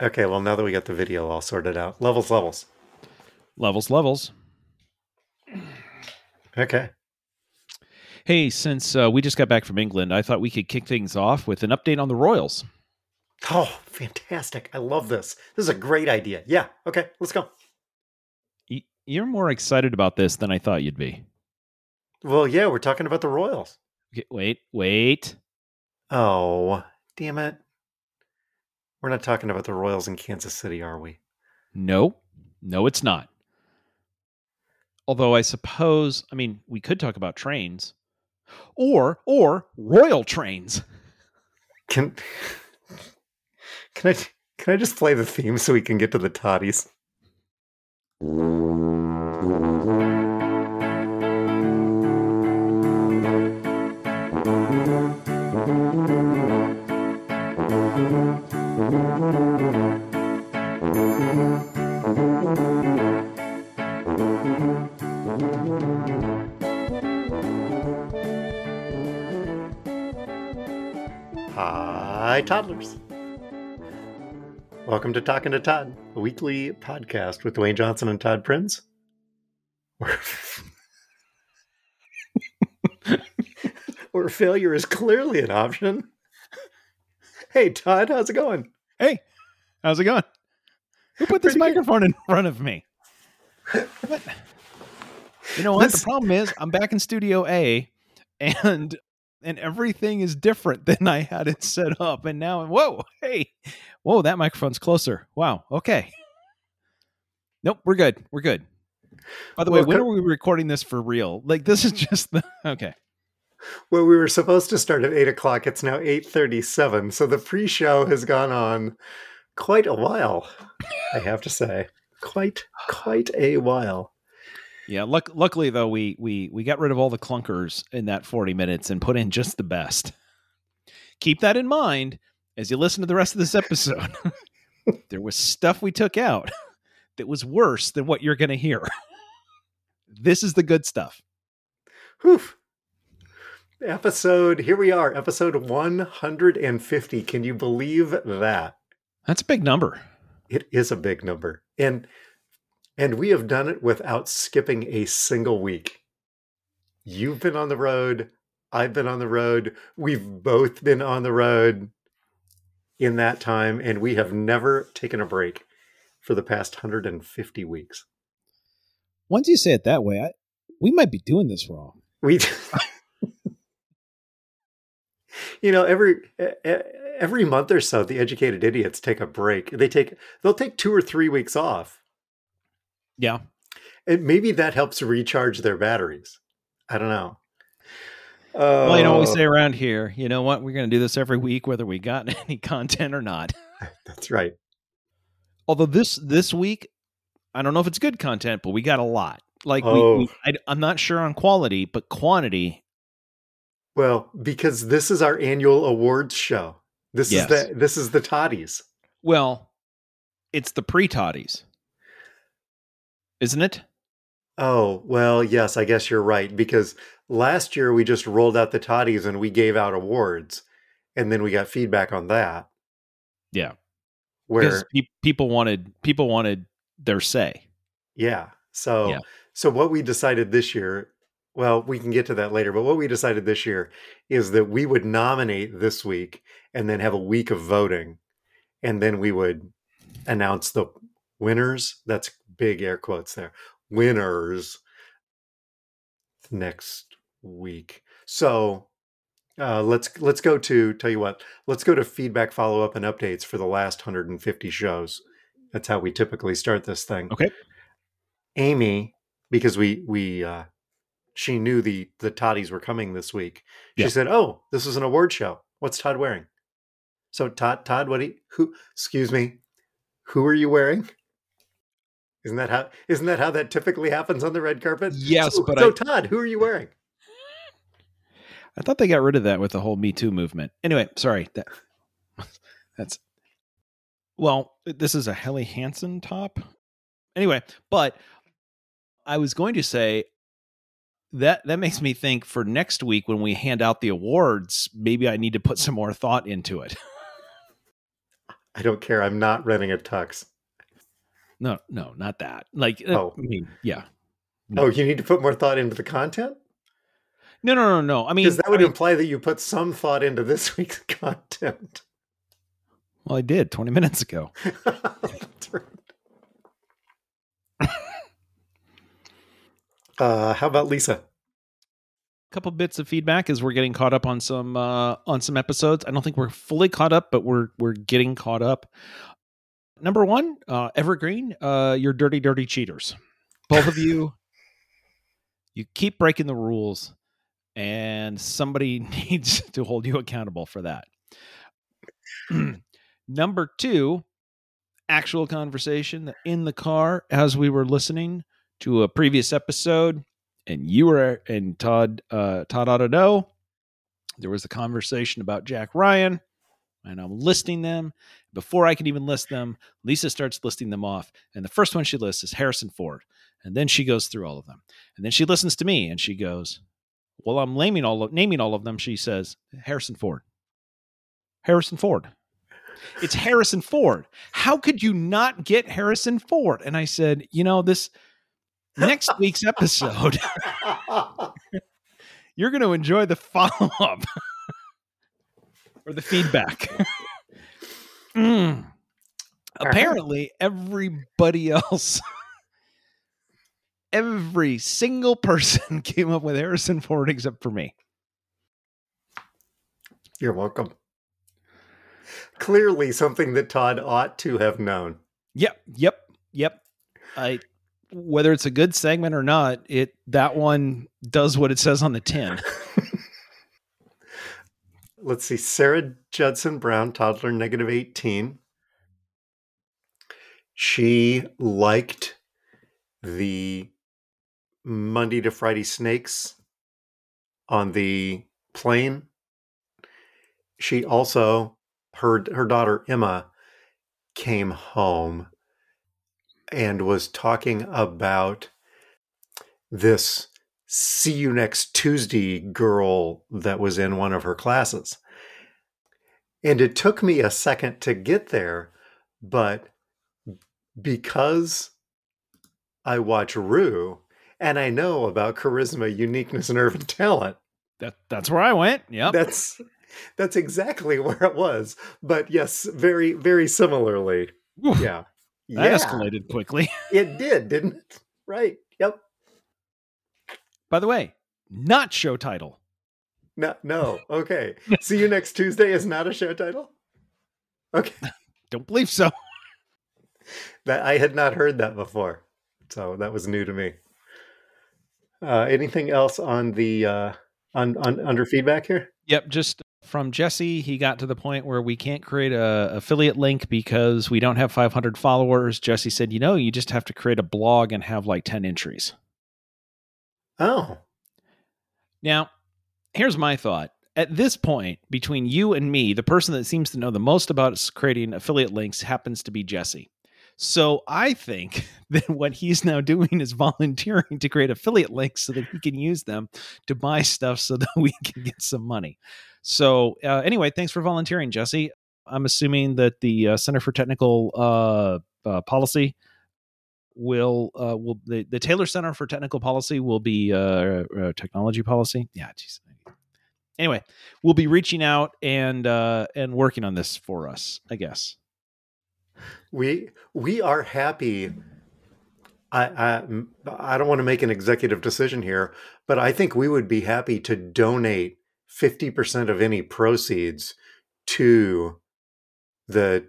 Okay, well, now that we got the video all sorted out, levels, levels. Levels, levels. Okay. Hey, since uh, we just got back from England, I thought we could kick things off with an update on the Royals. Oh, fantastic. I love this. This is a great idea. Yeah. Okay, let's go. Y- You're more excited about this than I thought you'd be. Well, yeah, we're talking about the Royals. Okay, wait, wait. Oh, damn it. We're not talking about the Royals in Kansas City, are we? No, no, it's not. Although I suppose, I mean, we could talk about trains, or or royal trains. Can Can I can I just play the theme so we can get to the toddies? Hi, toddlers. Welcome to Talking to Todd, a weekly podcast with Dwayne Johnson and Todd Prinz. Where, failure is clearly an option. Hey, Todd, how's it going? Hey, how's it going? Who put this Pretty microphone in front of me? What? You know what? The problem is I'm back in Studio A, and and everything is different than I had it set up. And now, whoa, hey, whoa, that microphone's closer. Wow. Okay. Nope, we're good. We're good. By the way, when are we recording this for real? Like this is just the okay. Well, we were supposed to start at eight o'clock. It's now eight thirty-seven, so the pre-show has gone on quite a while. I have to say, quite quite a while. Yeah. Luck, luckily though, we we we got rid of all the clunkers in that 40 minutes and put in just the best. Keep that in mind as you listen to the rest of this episode. there was stuff we took out that was worse than what you're going to hear. this is the good stuff. Whew. Episode. Here we are. Episode one hundred and fifty. Can you believe that? That's a big number. It is a big number, and and we have done it without skipping a single week. You've been on the road. I've been on the road. We've both been on the road in that time, and we have never taken a break for the past 150 weeks. Once you say it that way, I, we might be doing this wrong. We, you know, every every month or so, the educated idiots take a break. They take they'll take two or three weeks off, Yeah. and maybe that helps recharge their batteries. I don't know. Well, you know what we Oh, say around here. You know what? We're going to do this every week, whether we got any content or not. That's right. although this this week i don't know if it's good content but we got a lot like Oh. we, we oh. I, i'm not sure on quality but quantity Well, because this is our annual awards show. This Yes. is the this is the toddies. well it's the pre-toddies isn't it Oh, well, yes, I guess you're right. Because last year we just rolled out the toddies and we gave out awards, and then we got feedback on that. yeah Where pe- people wanted people wanted their say yeah. So Yeah. so what we decided this year, well, we can get to that later, but what we decided this year is that we would nominate this week and then have a week of voting, and then we would announce the winners. That's big air quotes there. Winners next week. So uh, let's let's go to tell you what. Let's go to feedback, follow up, and updates for the last 150 shows. That's how we typically start this thing. Okay. Amy, because we we uh, she knew the the toddies were coming this week. She Yeah. said, "Oh, this is an award show. What's Todd wearing?" So Todd, Todd, what do you, who? Excuse me, who are you wearing? Isn't that how? Isn't that how that typically happens on the red carpet? Yes, So, but so I- Todd, who are you wearing? i thought they got rid of that with the whole me too movement anyway sorry that that's well this is a helly hansen top anyway but i was going to say that that makes me think for next week when we hand out the awards maybe i need to put some more thought into it I I don't care. I'm not renting a tux. No, no, not that. Like, uh, Oh. I mean, yeah. Oh, you need to put more thought into the content? No, no, no, no. I mean, Because that I would mean- imply that you put some thought into this week's content. well, I did 20 minutes ago. Uh, how about Lisa? A couple bits of feedback as we're getting caught up on some uh, on some episodes. I don't think we're fully caught up, but we're we're getting caught up. Number one, uh, Evergreen, uh, you're dirty, dirty cheaters. Both of you, you keep breaking the rules, and somebody needs to hold you accountable for that. Number two, actual conversation in the car as we were listening to a previous episode and you were and Todd uh Todd ought to know there was a conversation about Jack Ryan and I'm listing them. Before I can even list them Lisa starts listing them off and the first one she lists is Harrison Ford and then she goes through all of them. And then she listens to me and she goes well I'm naming all of naming all of them she says Harrison Ford. Harrison Ford. It's Harrison Ford. How could you not get Harrison Ford? And I said you know this next week's episode you're going to enjoy the follow up or the feedback. Mm. Apparently, everybody else, every single person came up with Harrison Ford except for me. You're welcome. Clearly, something that Todd ought to have known. Yep, yep, yep. I whether it's a good segment or not, it that one does what it says on the tin. Let's see. Sarah Judson Brown, toddler negative 18. She liked the Monday to Friday snakes on the plane. She also, her, her daughter Emma came home and was talking about this see you next Tuesday girl that was in one of her classes. And it took me a second to get there, but because I watch Ru and I know about charisma, uniqueness, and urban talent, That that's where I went. Yep. that's that's exactly where it was. But yes, very, very similarly. Oof, Yeah. That yeah, escalated quickly. It did, didn't it? Right. By the way, not show title. No, no. Okay. See you next Tuesday is not a show title. Okay. Don't believe so. That I had not heard that before, so that was new to me. Uh, anything else on the uh, on, on under feedback here? Yep, just from Jesse, he got to the point where we can't create a affiliate link because we don't have 500 followers. Jesse said, "You know, you just have to create a blog and have like 10 entries." Oh, Now, here's my thought. At this point, between you and me, the person that seems to know the most about creating affiliate links happens to be Jesse. So I think that what he's now doing is volunteering to create affiliate links so that he can use them to buy stuff so that we can get some money. So uh, anyway, thanks for volunteering, Jesse. I'm assuming that the uh, Center for Technical uh, uh, Policy will uh, will the, the Taylor Center for Technical Policy will be uh, uh, technology policy. Yeah, geez. Anyway, we'll be reaching out and uh, and working on this for us. I guess. we we are happy. I I I don't want to make an executive decision here, but I think we would be happy to donate fifty percent of any proceeds to the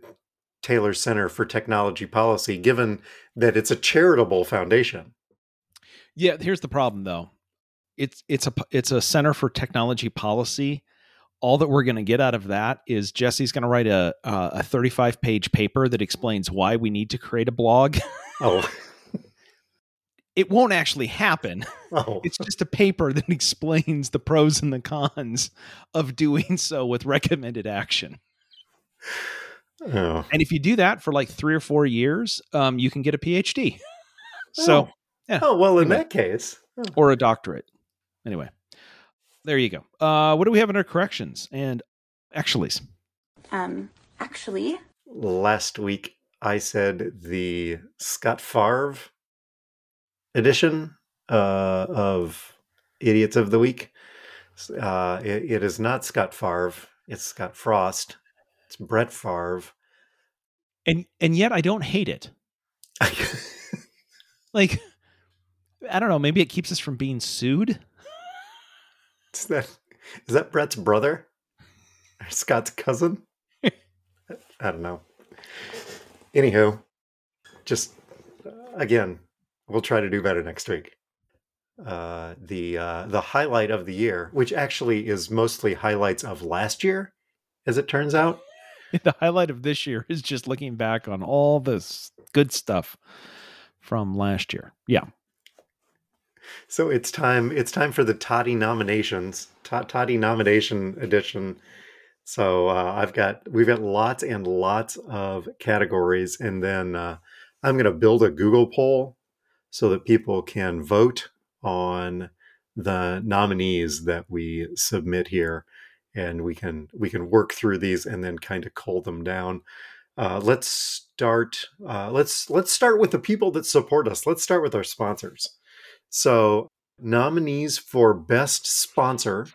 Taylor Center for Technology Policy, given that it's a charitable foundation. Yeah, here's the problem though. It's it's a it's a Center for Technology Policy. All that we're going to get out of that is Jesse's going to write a uh, a 35 page paper that explains why we need to create a blog. Oh, it won't actually happen. oh, It's just a paper that explains the pros and the cons of doing so with recommended action. Oh. And if you do that for like three or four years, um, you can get a PhD. So, yeah. oh well, in Anyway. that case, oh. or a doctorate. Anyway, there you go. Uh, what do we have under corrections and actuallys? Um, actually, last week I said the Scott Favre edition uh, of Idiots of the Week. Uh, it, it is not Scott Favre. It's Scott Frost. It's Brett Favre. And and yet I don't hate it. like I don't know, maybe it keeps us from being sued. Is that is that Brett's brother? Or Scott's cousin? I don't know. Anywho, just again, we'll try to do better next week. Uh, the uh, the highlight of the year, which actually is mostly highlights of last year, as it turns out. the highlight of this year is just looking back on all this good stuff from last year. Yeah. So it's time. It's time for the Toddy nominations. Toddy nomination edition. So uh, I've got we've got lots and lots of categories, and then uh, I'm going to build a Google poll so that people can vote on the nominees that we submit here, and we can we can work through these and then kind of cull them down. Uh, let's start. Uh, let's let's start with the people that support us. Let's start with our sponsors. So nominees for best sponsor.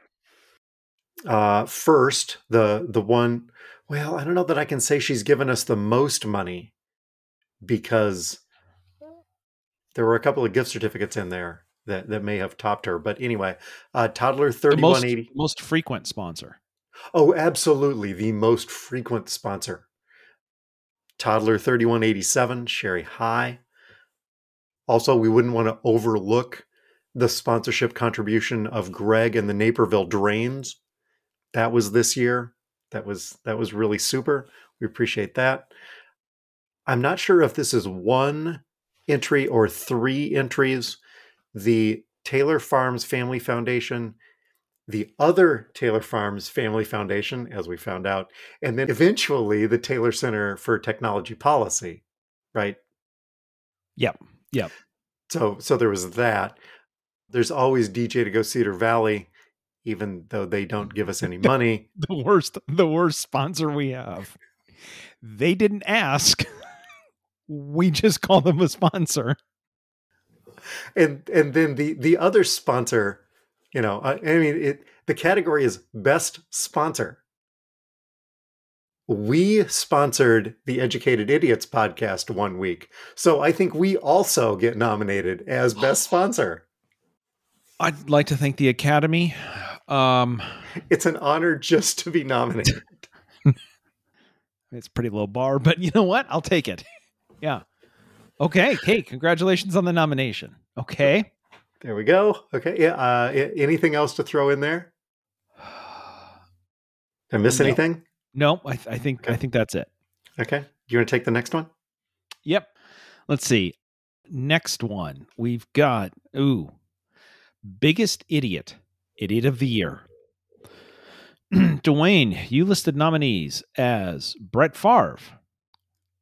Uh, first, the the one. Well, I don't know that I can say she's given us the most money because there were a couple of gift certificates in there that, that may have topped her. But anyway, uh, toddler thirty one eighty most, frequent sponsor. Oh, absolutely, the most frequent sponsor. Toddler thirty one eighty seven, Sherry High. Also, we wouldn't want to overlook the sponsorship contribution of Greg and the Naperville Drains. That was this year. That was that was really super. We appreciate that. I'm not sure if this is one entry or three entries. The Taylor Farms Family Foundation, the other Taylor Farms Family Foundation, as we found out, and then eventually the Taylor Center for Technology Policy, right? Yep. Yep. So so there was that. There's always DJ to go Cedar Valley, even though they don't give us any money. the worst the worst sponsor we have. They didn't ask. we just call them a sponsor. And and then the the other sponsor, you know, I, I mean it the category is best sponsor we sponsored the Educated Idiots podcast one week. So I think we also get nominated as best sponsor. I'd like to thank the Academy. Um, it's an honor just to be nominated. it's pretty low bar, but you know what? I'll take it. Yeah. Okay. Hey, congratulations on the nomination. Okay. There we go. Okay. Yeah. Uh, anything else to throw in there? Did I miss no. anything? No, I, th- I think okay. I think that's it. Okay. You want to take the next one? Yep. Let's see. Next one. We've got ooh. Biggest idiot. Idiot of the year. Dwayne, you listed nominees as Brett Favre.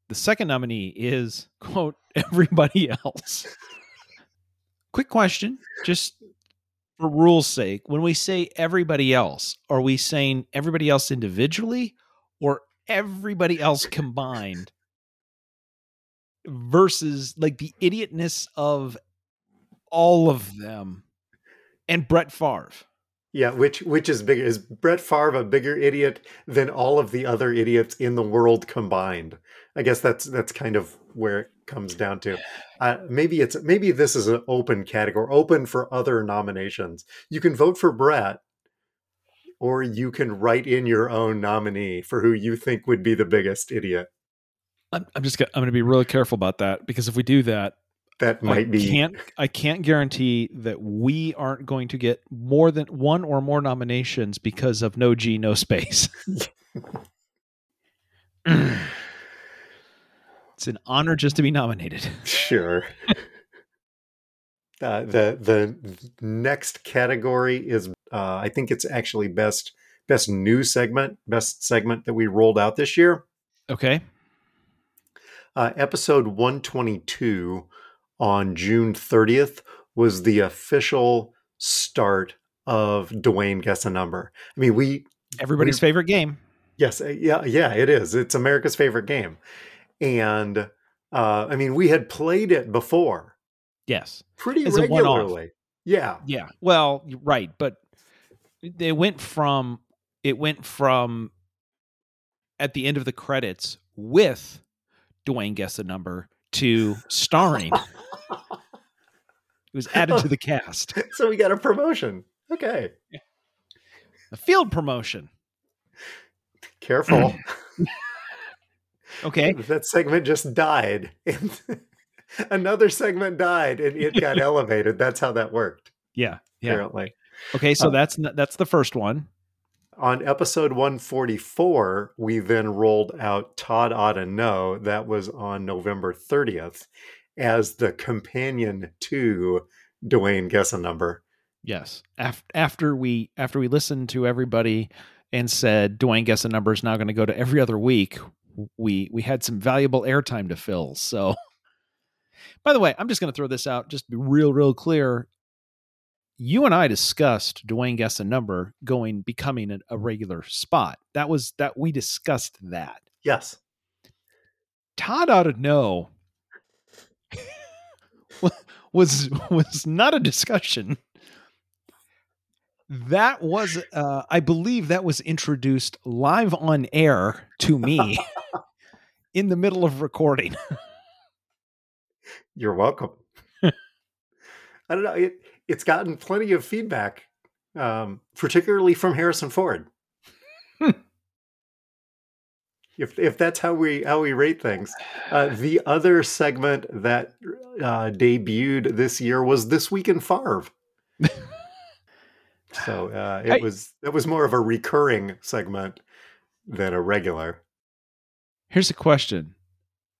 The second nominee is quote everybody else. Quick question, just for rules sake, when we say everybody else, are we saying everybody else individually or everybody else combined versus like the idiotness of all of them and Brett Favre. Yeah, which which is bigger? Is Brett Favre a bigger idiot than all of the other idiots in the world combined? I guess that's that's kind of where it comes down to. Uh, maybe it's maybe this is an open category, open for other nominations. You can vote for Brett, or you can write in your own nominee for who you think would be the biggest idiot. I'm, I'm just gonna, I'm going to be really careful about that because if we do that, that might I be can't I can't guarantee that we aren't going to get more than one or more nominations because of no G no space. it's an honor just to be nominated. Sure. Uh, the the next category is uh, I think it's actually best best new segment, best segment that we rolled out this year. Okay. Uh, episode 122 on June 30th was the official start of Dwayne Guess a Number. I mean, we everybody's we, favorite game. Yes, uh, yeah, yeah, it is. It's America's favorite game, and uh, I mean, we had played it before Yes. pretty As regularly. Yeah, Yeah. Well, right, but they went from it went from at the end of the credits with Dwayne guess a number to starring. was added to the cast. so we got a promotion. Okay, A field promotion. careful. Okay. that segment just died, another segment died, and it got elevated. That's how that worked. Yeah. Yeah. Apparently. Okay, so Uh, that's that's the first one. On episode 144, we then rolled out Todd Ought to Know. That was on November 30th as the companion to Dwayne Guess a Number. Yes. Af- after we after we listened to everybody and said Dwayne guess a number is now going to go to every other week, we we had some valuable airtime to fill. So By the way, I'm just going to throw this out just to be real real clear. You and I discussed Dwayne guess a number going becoming a, a regular spot. That was that we discussed that. Yes. Todd ought to know was was not a discussion. That was, uh, I believe, that was introduced live on air to me in the middle of recording. You're welcome. I don't know. It, it's gotten plenty of feedback, um, particularly from Harrison Ford. If if that's how we how we rate things, uh, the other segment that uh, debuted this year was this week in Favre. so uh, it I- was it was more of a recurring segment than a regular. Here's a question: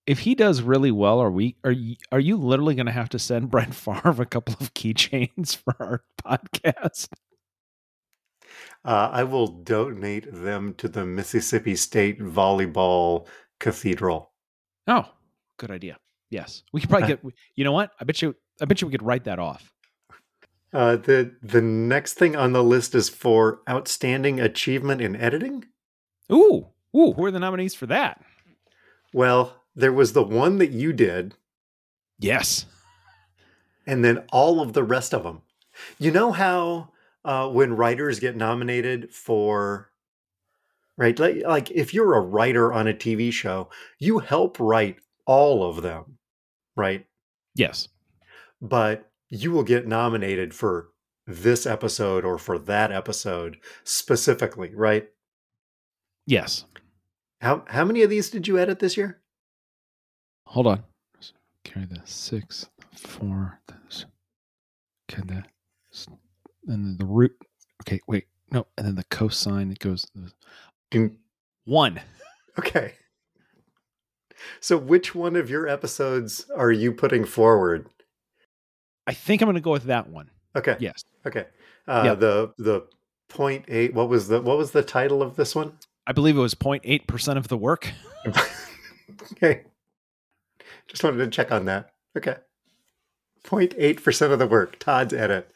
If he does really well, are we are you, are you literally going to have to send Brett Favre a couple of keychains for our podcast? Uh, I will donate them to the Mississippi State Volleyball Cathedral. Oh, good idea. Yes, we could probably get. You know what? I bet you. I bet you we could write that off. Uh, the the next thing on the list is for outstanding achievement in editing. Ooh, ooh, who are the nominees for that? Well, there was the one that you did, Yes. and then all of the rest of them. You know how uh, when writers get nominated for, right? Like, like if you're a writer on a TV show, you help write all of them, right? Yes. but you will get nominated for this episode or for that episode specifically, right? Yes. How how many of these did you edit this year? Hold on. Carry the six, four, this, okay, the, and then the root. Okay, wait, no, and then the cosine. It goes one. Okay. So which one of your episodes are you putting forward? I think I'm going to go with that one. Okay. Yes. Okay. Uh, Yeah. the the point eight. What was the what was the title of this one? I believe it was 0.8 percent of the work. okay. Just wanted to check on that. Okay. 0.8% of the work, Todd's edit,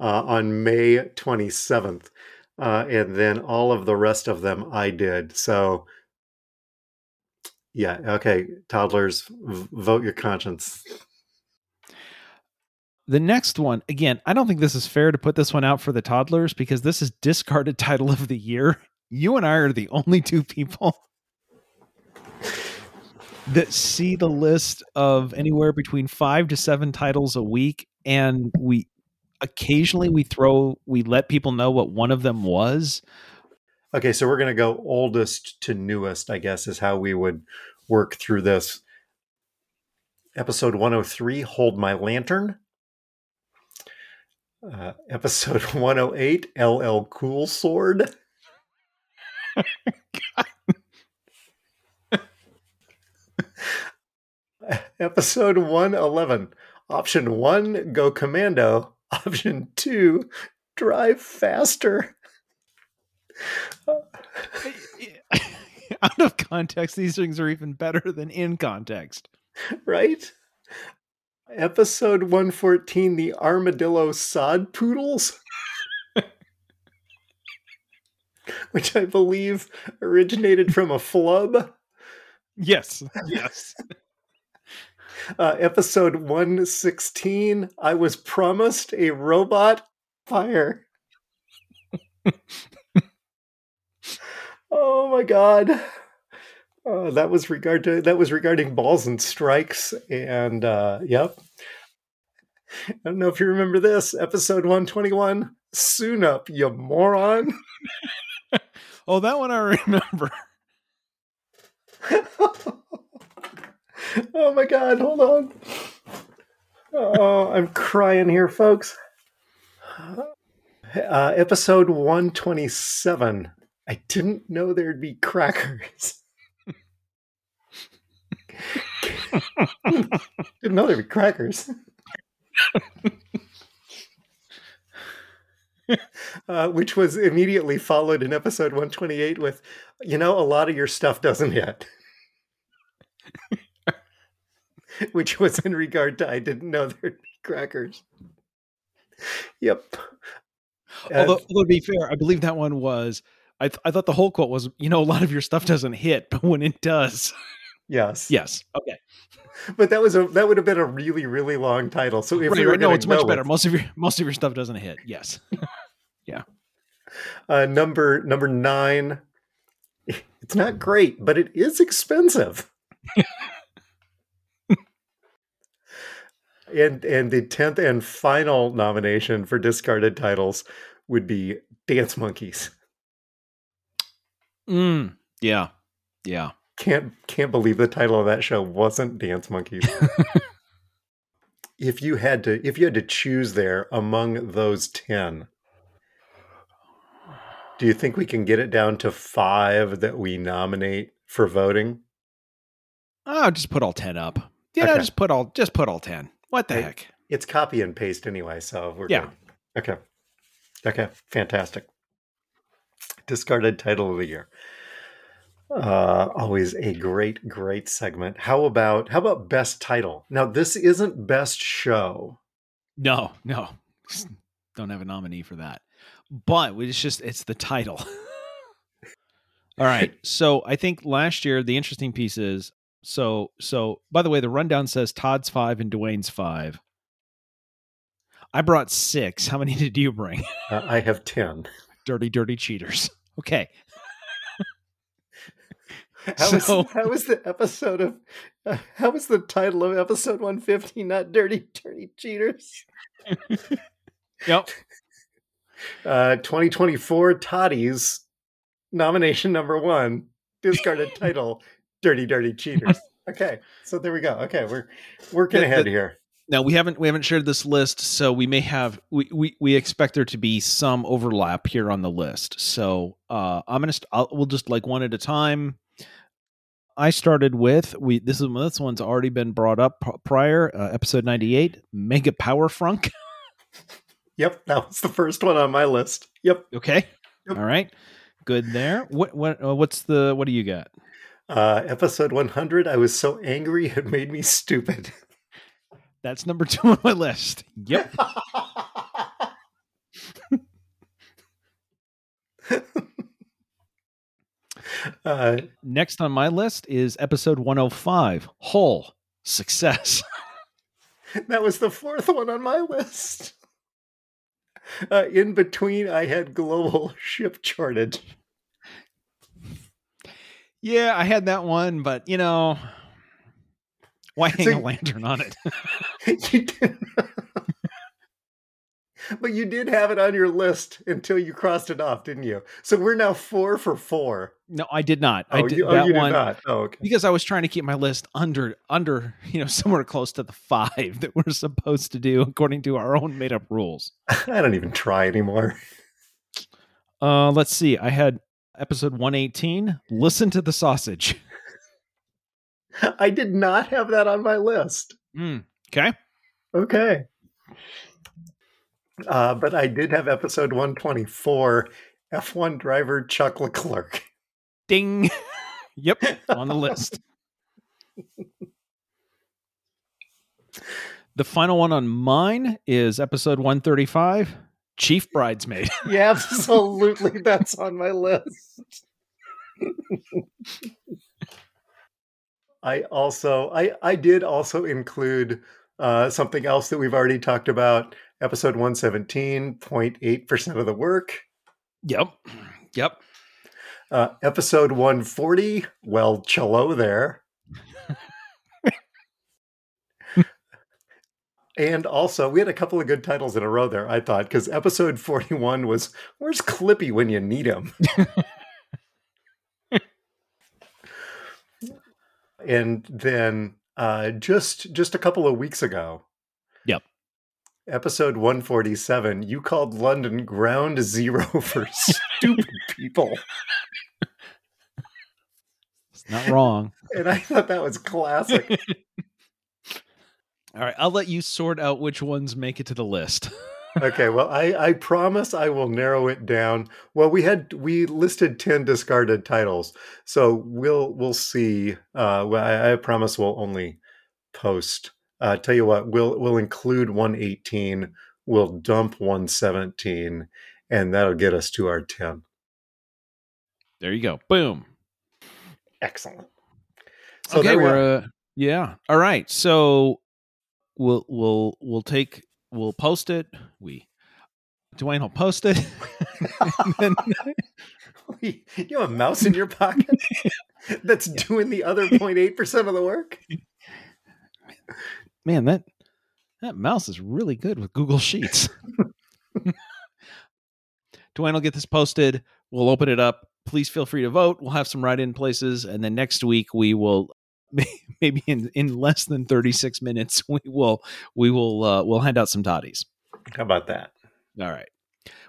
uh, on May 27th. Uh, and then all of the rest of them I did. So, yeah, okay, toddlers, v- vote your conscience. The next one, again, I don't think this is fair to put this one out for the toddlers because this is discarded title of the year. You and I are the only two people that see the list of anywhere between five to seven titles a week. And we occasionally we throw, we let people know what one of them was. Okay, so we're going to go oldest to newest, I guess, is how we would work through this. Episode 103 Hold My Lantern. Uh, episode 108 LL Cool Sword. episode 111 Option 1 Go Commando. Option 2 Drive Faster. Out of context, these things are even better than in context. right? Episode 114 The Armadillo Sod Poodles. which I believe originated from a flub. Yes. Yes. Uh, episode 116 I was promised a robot fire. oh my god. Uh, that was regard to that was regarding balls and strikes and uh, yep I don't know if you remember this episode 121 soon up you moron oh, that one I remember. oh my god, hold on. Oh, I'm crying here, folks. Uh, episode 127. I didn't know there'd be crackers. didn't know there'd be crackers. uh, which was immediately followed in episode 128 with, you know, a lot of your stuff doesn't hit. which was in regard to I didn't know there'd be crackers. Yep. Although, although to be fair, I believe that one was. I, th- I thought the whole quote was, you know, a lot of your stuff doesn't hit, but when it does, yes, yes, okay. But that was a that would have been a really really long title. So if right, we were right, no, it's much better. Most of your most of your stuff doesn't hit. Yes. Yeah. Uh, number number nine, it's not great, but it is expensive. And and the tenth and final nomination for discarded titles would be Dance Monkeys. Mm, yeah. Yeah. Can't can't believe the title of that show wasn't Dance Monkeys. if you had to if you had to choose there among those 10 do you think we can get it down to 5 that we nominate for voting Oh, just put all ten up. Yeah, Okay. just put all just put all ten. What the Hey. heck? it's copy and paste anyway so we're Yeah. good. okay okay fantastic discarded title of the year uh always a great great segment how about how about best title now this isn't best show No, no. Don't have a nominee for that. But it's just it's the title. All right. So I think last year the interesting piece is so so by the way, the rundown says Todd's five and Dwayne's five. I brought six. How many did you bring? uh, i have 10 dirty, dirty cheaters. Okay. How was, So- how was the episode of? Uh, how was the title of episode one fifty? Not dirty, dirty cheaters. Yep. Uh, twenty twenty four Toddy's nomination number one, discarded title, dirty, dirty cheaters. Okay, so there we go. Okay, we're working The- ahead the- here. Now we haven't we haven't shared this list, so we may have we we, we expect there to be some overlap here on the list. So uh, I'm gonna st- I'll, we'll just like one at a time. I started with we this is this one's already been brought up p- prior uh, episode 98 Mega Power Frunk. Yep, that was the first one on my list. Yep. Okay, Yep. all right, good there. What what uh, what's the what do you got? Uh, episode one hundred. I was so angry it made me stupid. That's number two on my list. Yep. uh, Next on my list is episode 105 Whole Success. That was the fourth one on my list. Uh, in between, I had global ship shortage. Yeah, I had that one, but you know, why hang So- a lantern on it? you did, but you did have it on your list until you crossed it off, didn't you? So we're now four for four. no, I did not. I Oh, did you, oh, that you did one not. Oh, okay. because I was trying to keep my list under under you know somewhere close to the five that we're supposed to do according to our own made up rules. I don't even try anymore. Uh, let's see. I had episode 118. Listen to the sausage. I did not have that on my list. Mm, okay. Okay. Uh, but I did have episode 124 F1 driver Chuck Leclerc. Ding. yep, on the list. The final one on mine is episode 135 Chief bridesmaid. Yeah, absolutely. That's on my list. I also I I did also include uh, something else that we've already talked about. Episode one seventeen point eight percent of the work. Yep. Yep. Uh, episode one forty. Well, cello there. And also, we had a couple of good titles in a row there. I thought because episode forty-one was "Where's Clippy when you need him." and then uh, just just a couple of weeks ago, Yep. episode one forty-seven, you called London ground zero for stupid people, It's not wrong. and I thought that was classic. All right. I'll let you sort out which ones make it to the list. okay well I, I promise i will narrow it down well we had we listed 10 discarded titles so we'll we'll see uh well, I, I promise we'll only post uh tell you what we'll we'll include 118 we'll dump 117 and that'll get us to our 10 there you go. Boom. excellent so okay, we are. we're uh, yeah. All right. So we'll we'll we'll take we'll post it. We Dwayne will post it. then, you have a mouse in your pocket that's doing the other 0.8% of the work man, that that mouse is really good with Google Sheets. Dwayne will get this posted. We'll open it up. Please feel free to vote. We'll have some write-in places, and then next week we will maybe in in less than 36 minutes we will we will uh, we'll hand out some toddies. how about that All right.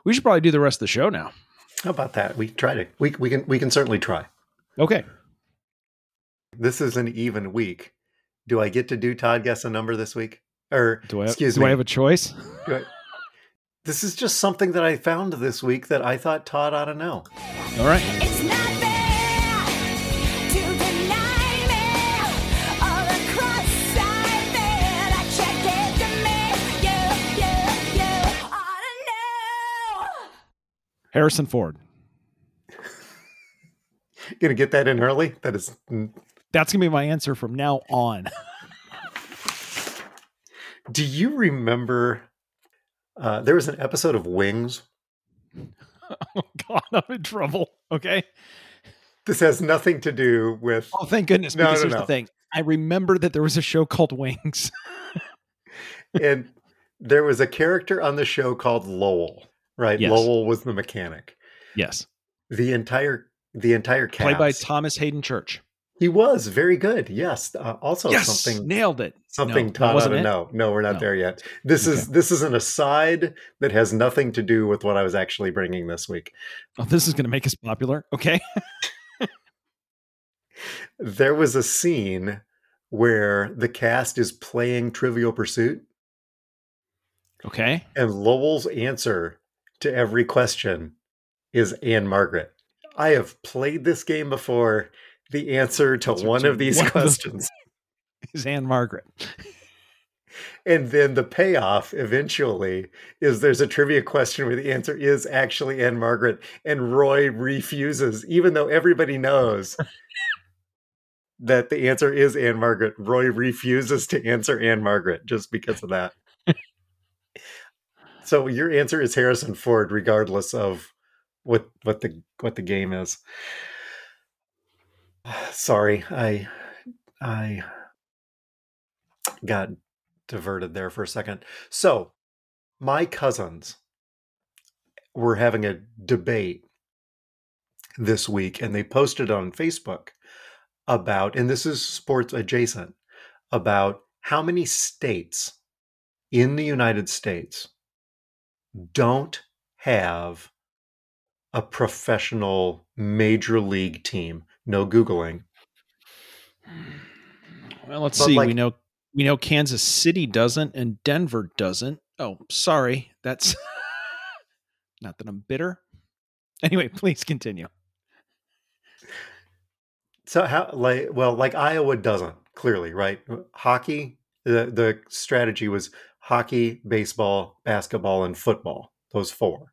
We should probably do the rest of the show now. how about that we try to we, we can we can certainly try Okay. This is an even week. Do I get to do Todd guess a number this week? Or Do I excuse do me? I have a choice? do I- this is just something that I found this week that I thought Todd ought to know. All right. Harrison Ford. Gonna get that in early? That is That's gonna be my answer from now on. do you remember uh, there was an episode of Wings? oh God, I'm in trouble. Okay. This has nothing to do with Oh, thank goodness. No, Because no, here's no. the thing. I remember that there was a show called Wings. and there was a character on the show called Lowell, right? Yes. Lowell was the mechanic. yes. The entire the entire cast. Played by Thomas Haden Church. He was very good. Yes. Uh, also yes. something Nailed it. something No, Todd wasn't to know. No, we're not No. there yet. This is this is an aside that has nothing to do with what I was actually bringing this week. Oh, this is gonna make us popular. Okay. There was a scene where the cast is playing Trivial Pursuit, Okay. and Lowell's answer to every question is Ann-Margret. I have played this game before. The answer to one of these one of questions Is Ann-Margret. And then the payoff eventually is there's a trivia question where the answer is actually Ann-Margret, and Roy refuses, even though everybody knows that the answer is Ann-Margret. Roy refuses to answer Ann-Margret just because of that. So your answer is Harrison Ford, regardless of what what the what the game is. Sorry, I I got diverted there for a second. So, my cousins were having a debate this week, and they posted on Facebook about, and this is sports adjacent, about how many states in the United States don't have a professional major league team. No Googling. Well, let's But, see. we know we know Kansas City doesn't and Denver doesn't. Oh, sorry. That's not that I'm bitter. Anyway, please continue. So how like well like Iowa doesn't clearly right hockey the the strategy was hockey baseball basketball and football those four.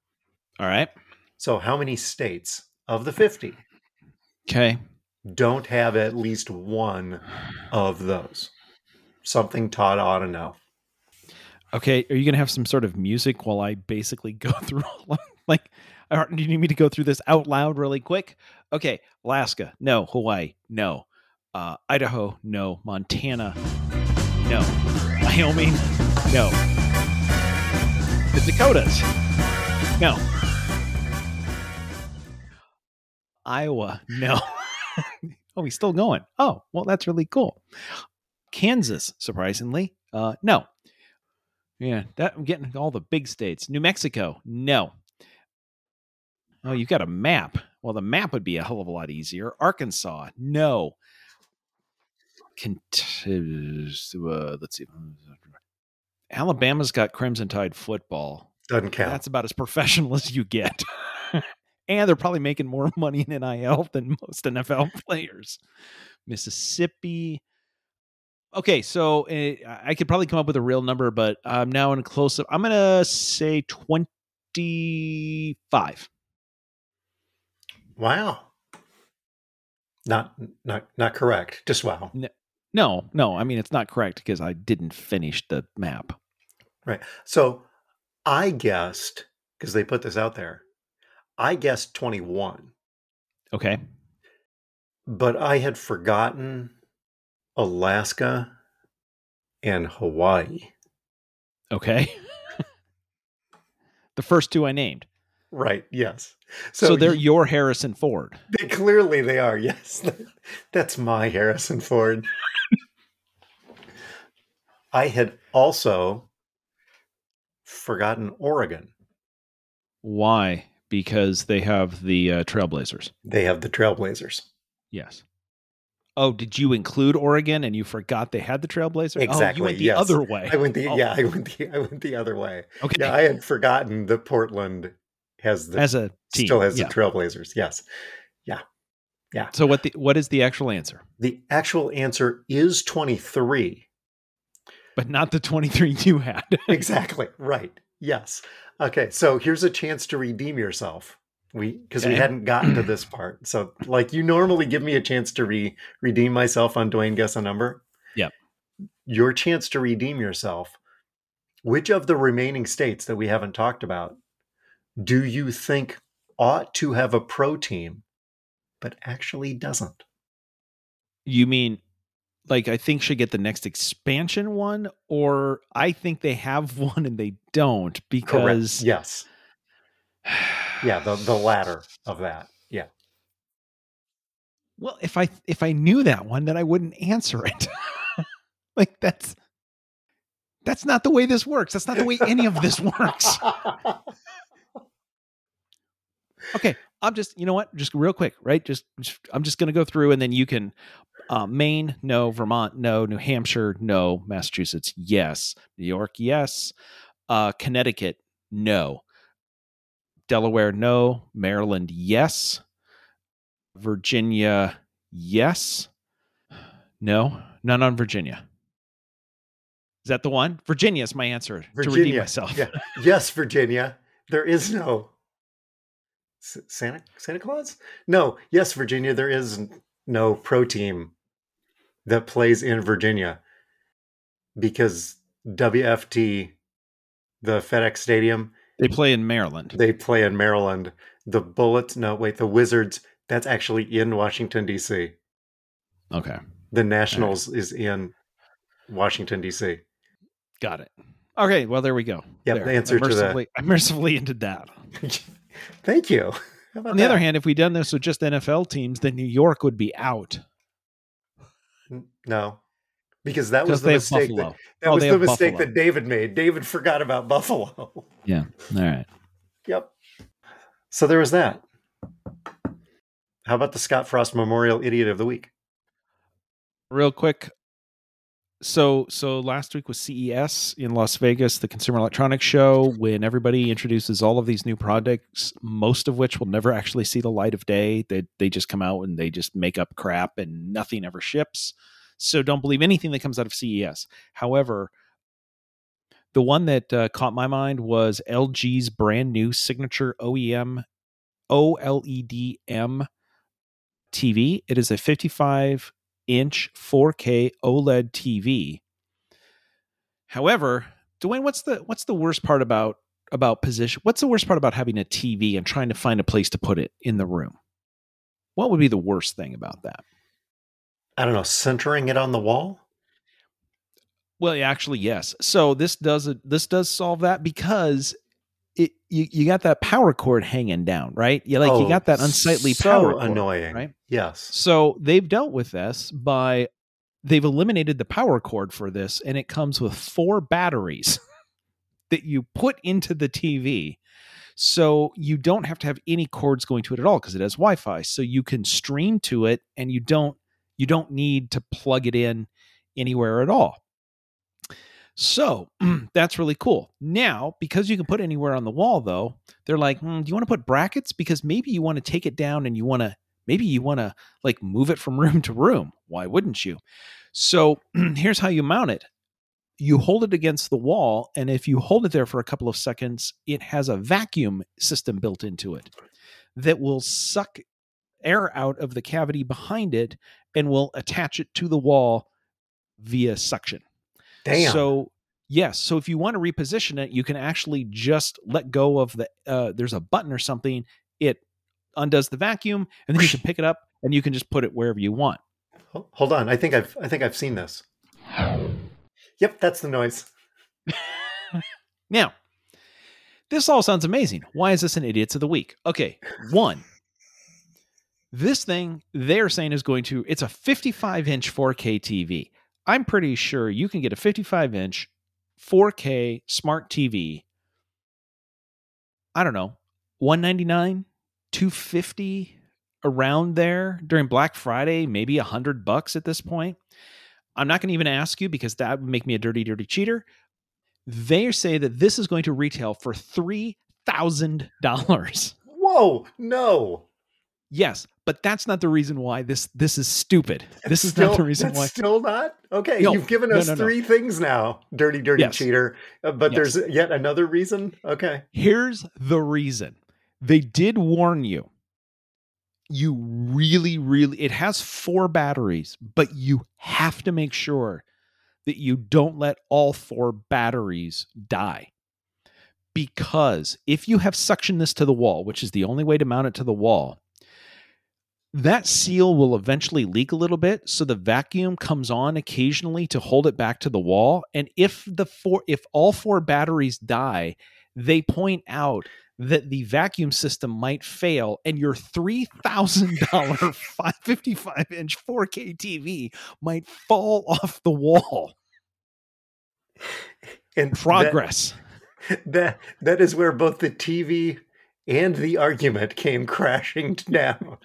All right. So, how many states of the 50 Okay. don't have at least one of those? Something Todd ought to know. Okay. Are you going to have some sort of music while I basically go through all of- like do you need me to go through this out loud really quick? Okay. Alaska. No. Hawaii. No. Uh, Idaho. No. Montana. No. Wyoming. No. The Dakotas. No. Iowa. No. oh, he's still going. Oh, well, that's really cool. Kansas, surprisingly. Uh, no. Yeah, that I'm getting all the big states. New Mexico, no. Oh, you've got a map. Well, the map would be a hell of a lot easier. Arkansas, no. Kent- uh, let's see. Alabama's got Crimson Tide football. Doesn't count. That's about as professional as you get. and they're probably making more money in NIL than most NFL players. Mississippi. Okay, so uh, I could probably come up with a real number, but I'm now in close up. I'm going to say 25. wow. Not not not correct. Just wow. No, no, I mean, it's not correct because I didn't finish the map. Right. So I guessed because they put this out there. I guessed 21, Okay. but I had forgotten Alaska and Hawaii. Okay. the first two I named. Right. Yes. So, So, they're your Harrison Ford. they clearly they are. Yes. That's my Harrison Ford. I had also forgotten Oregon. Why? Because they have the uh, Trailblazers. They have the Trailblazers. Yes. Oh, did you include Oregon and you forgot they had the Trailblazers? Oh, you went the yes. other way. I went the Oh, yeah, I went the I went the other way. Okay. Yeah, I had forgotten that Portland has the As a team. still has yeah. the Trailblazers. Yes. Yeah. Yeah. So what the what is the actual answer? The actual answer is 23. But not the 23 you had. exactly. Right. Yes. Okay, so here's a chance to redeem yourself. We because we hadn't gotten to this part. So like you normally give me a chance to re redeem myself on Dwayne guess a number. Yep. Your chance to redeem yourself. Which of the remaining states that we haven't talked about do you think ought to have a pro team but actually doesn't? you mean like I think should get the next expansion one or I think they have one and they don't because Yes. Yeah, the the latter of that. Yeah. Well, if I if I knew that one, then I wouldn't answer it. like that's that's not the way this works. That's not the way any of this works. Okay, I'm just you know what? Just real quick, right? Just, just I'm just gonna go through and then you can uh, Maine, no, Vermont, no, New Hampshire, no, Massachusetts, yes, New York, yes, uh, Connecticut, no, Delaware, no, Maryland, yes, Virginia, yes, no, none on Virginia. Is that the one? Virginia is my answer to redeem Virginia. myself. Yeah. Yes, Virginia. There is no S- Santa Santa Claus. No. Yes, Virginia. There is no pro team that plays in Virginia because WFT, the FedEx Stadium, They play in Maryland. they play in Maryland. The Bullets. No, wait. The Wizards. That's actually in Washington D.C. Okay. The Nationals is in Washington D.C. Got it. Okay, well there we go. Yep, There. the answer to mercifully, I mercifully ended that. Thank you. On the other hand, if we'd done this with just NFL teams, then New York would be out No, because that was the mistake. That, that Oh, was the mistake Buffalo. that David made. David forgot about Buffalo. Yeah. All right. yep. So there was that. How about the Scott Frost Memorial Idiot of the Week? Real quick. So so last week was CES in Las Vegas, the Consumer Electronics Show, when everybody introduces all of these new products, most of which will never actually see the light of day. They they just come out and they just make up crap and nothing ever ships. So don't believe anything that comes out of CES. However, The one that uh, caught my mind was LG's brand new signature OEM OLED M TV. It is a 55 inch 4K OLED TV. However, Dwayne, what's the what's the worst part about about position? What's the worst part about having a TV and trying to find a place to put it in the room? What would be the worst thing about that? I don't know, centering it on the wall? Well, actually, yes. So this does this does solve that because it you, you got that power cord hanging down, right? You like you Oh, got that unsightly so power cord, annoying. right? Yes. So they've dealt with this by they've eliminated the power cord for this, and it comes with four batteries that you put into the TV. So you don't have to have any cords going to it at all because it has Wi-Fi. So you can stream to it, and you don't you don't need to plug it in anywhere at all. So that's really cool. Now, because you can put anywhere on the wall, though, they're like, "Hmm, do you want to put brackets? Because maybe you want to take it down and you want to, maybe you want to like move it from room to room. Why wouldn't you? So here's how you mount it you hold it against the wall, and if you hold it there for a couple of seconds, it has a vacuum system built into it that will suck air out of the cavity behind it and will attach it to the wall via suction. Damn. So yes, so if you want to reposition it, you can actually just let go of the. Uh, there's a button or something. It undoes the vacuum, and then you can pick it up and you can just put it wherever you want. Hold on. I think I've I think I've seen this. Yep, that's the noise. Now, this all sounds amazing. Why is this an idiots of the week? Okay, one. This thing they're saying is going to. It's a 55 inch 4K TV. I'm pretty sure you can get a 55 inch 4K smart TV. I don't know, 199, 250 around there during Black Friday, maybe a hundred bucks at this point. I'm not going to even ask you because that would make me a dirty, dirty cheater. They say that this is going to retail for three thousand dollars. Whoa, no. Yes, but that's not the reason why this this is stupid. This That's is still, not the reason why. Still not okay. No, you've given us no, no. three things now. Dirty, dirty Yes. cheater. Uh, but Yes. there's yet another reason. Okay. Here's the reason. They did warn you. You really, really, it has four batteries, but you have to make sure that you don't let all four batteries die. Because if you have suctioned this to the wall, which is the only way to mount it to the wall, that seal will eventually leak a little bit so the vacuum comes on occasionally to hold it back to the wall and if the four if all four batteries die they point out that the vacuum system might fail and your $3000 555 inch 4k tv might fall off the wall And that- progress That, that is where both the TV and the argument came crashing down.